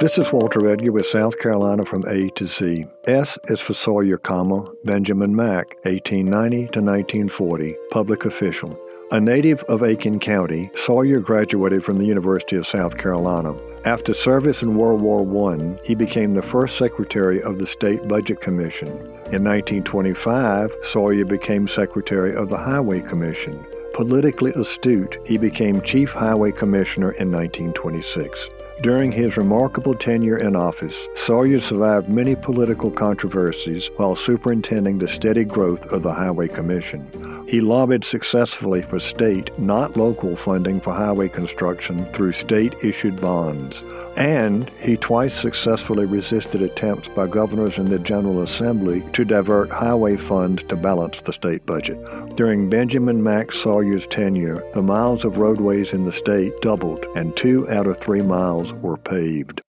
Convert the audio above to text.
This is Walter Edgar with South Carolina from A to Z. S is for Sawyer, comma, Benjamin Mack, 1890 to 1940, public official. A native of Aiken County, Sawyer graduated from the University of South Carolina. After service in World War I, he became the first secretary of the State Budget Commission. In 1925, Sawyer became secretary of the Highway Commission. Politically astute, he became chief highway commissioner in 1926. During his remarkable tenure in office, Sawyer survived many political controversies while superintending the steady growth of the Highway Commission. He lobbied successfully for state, not local, funding for highway construction through state issued bonds. And he twice successfully resisted attempts by governors and the General Assembly to divert highway funds to balance the state budget. During Benjamin Mack Sawyer's tenure, the miles of roadways in the state doubled, and two out of three miles were paved.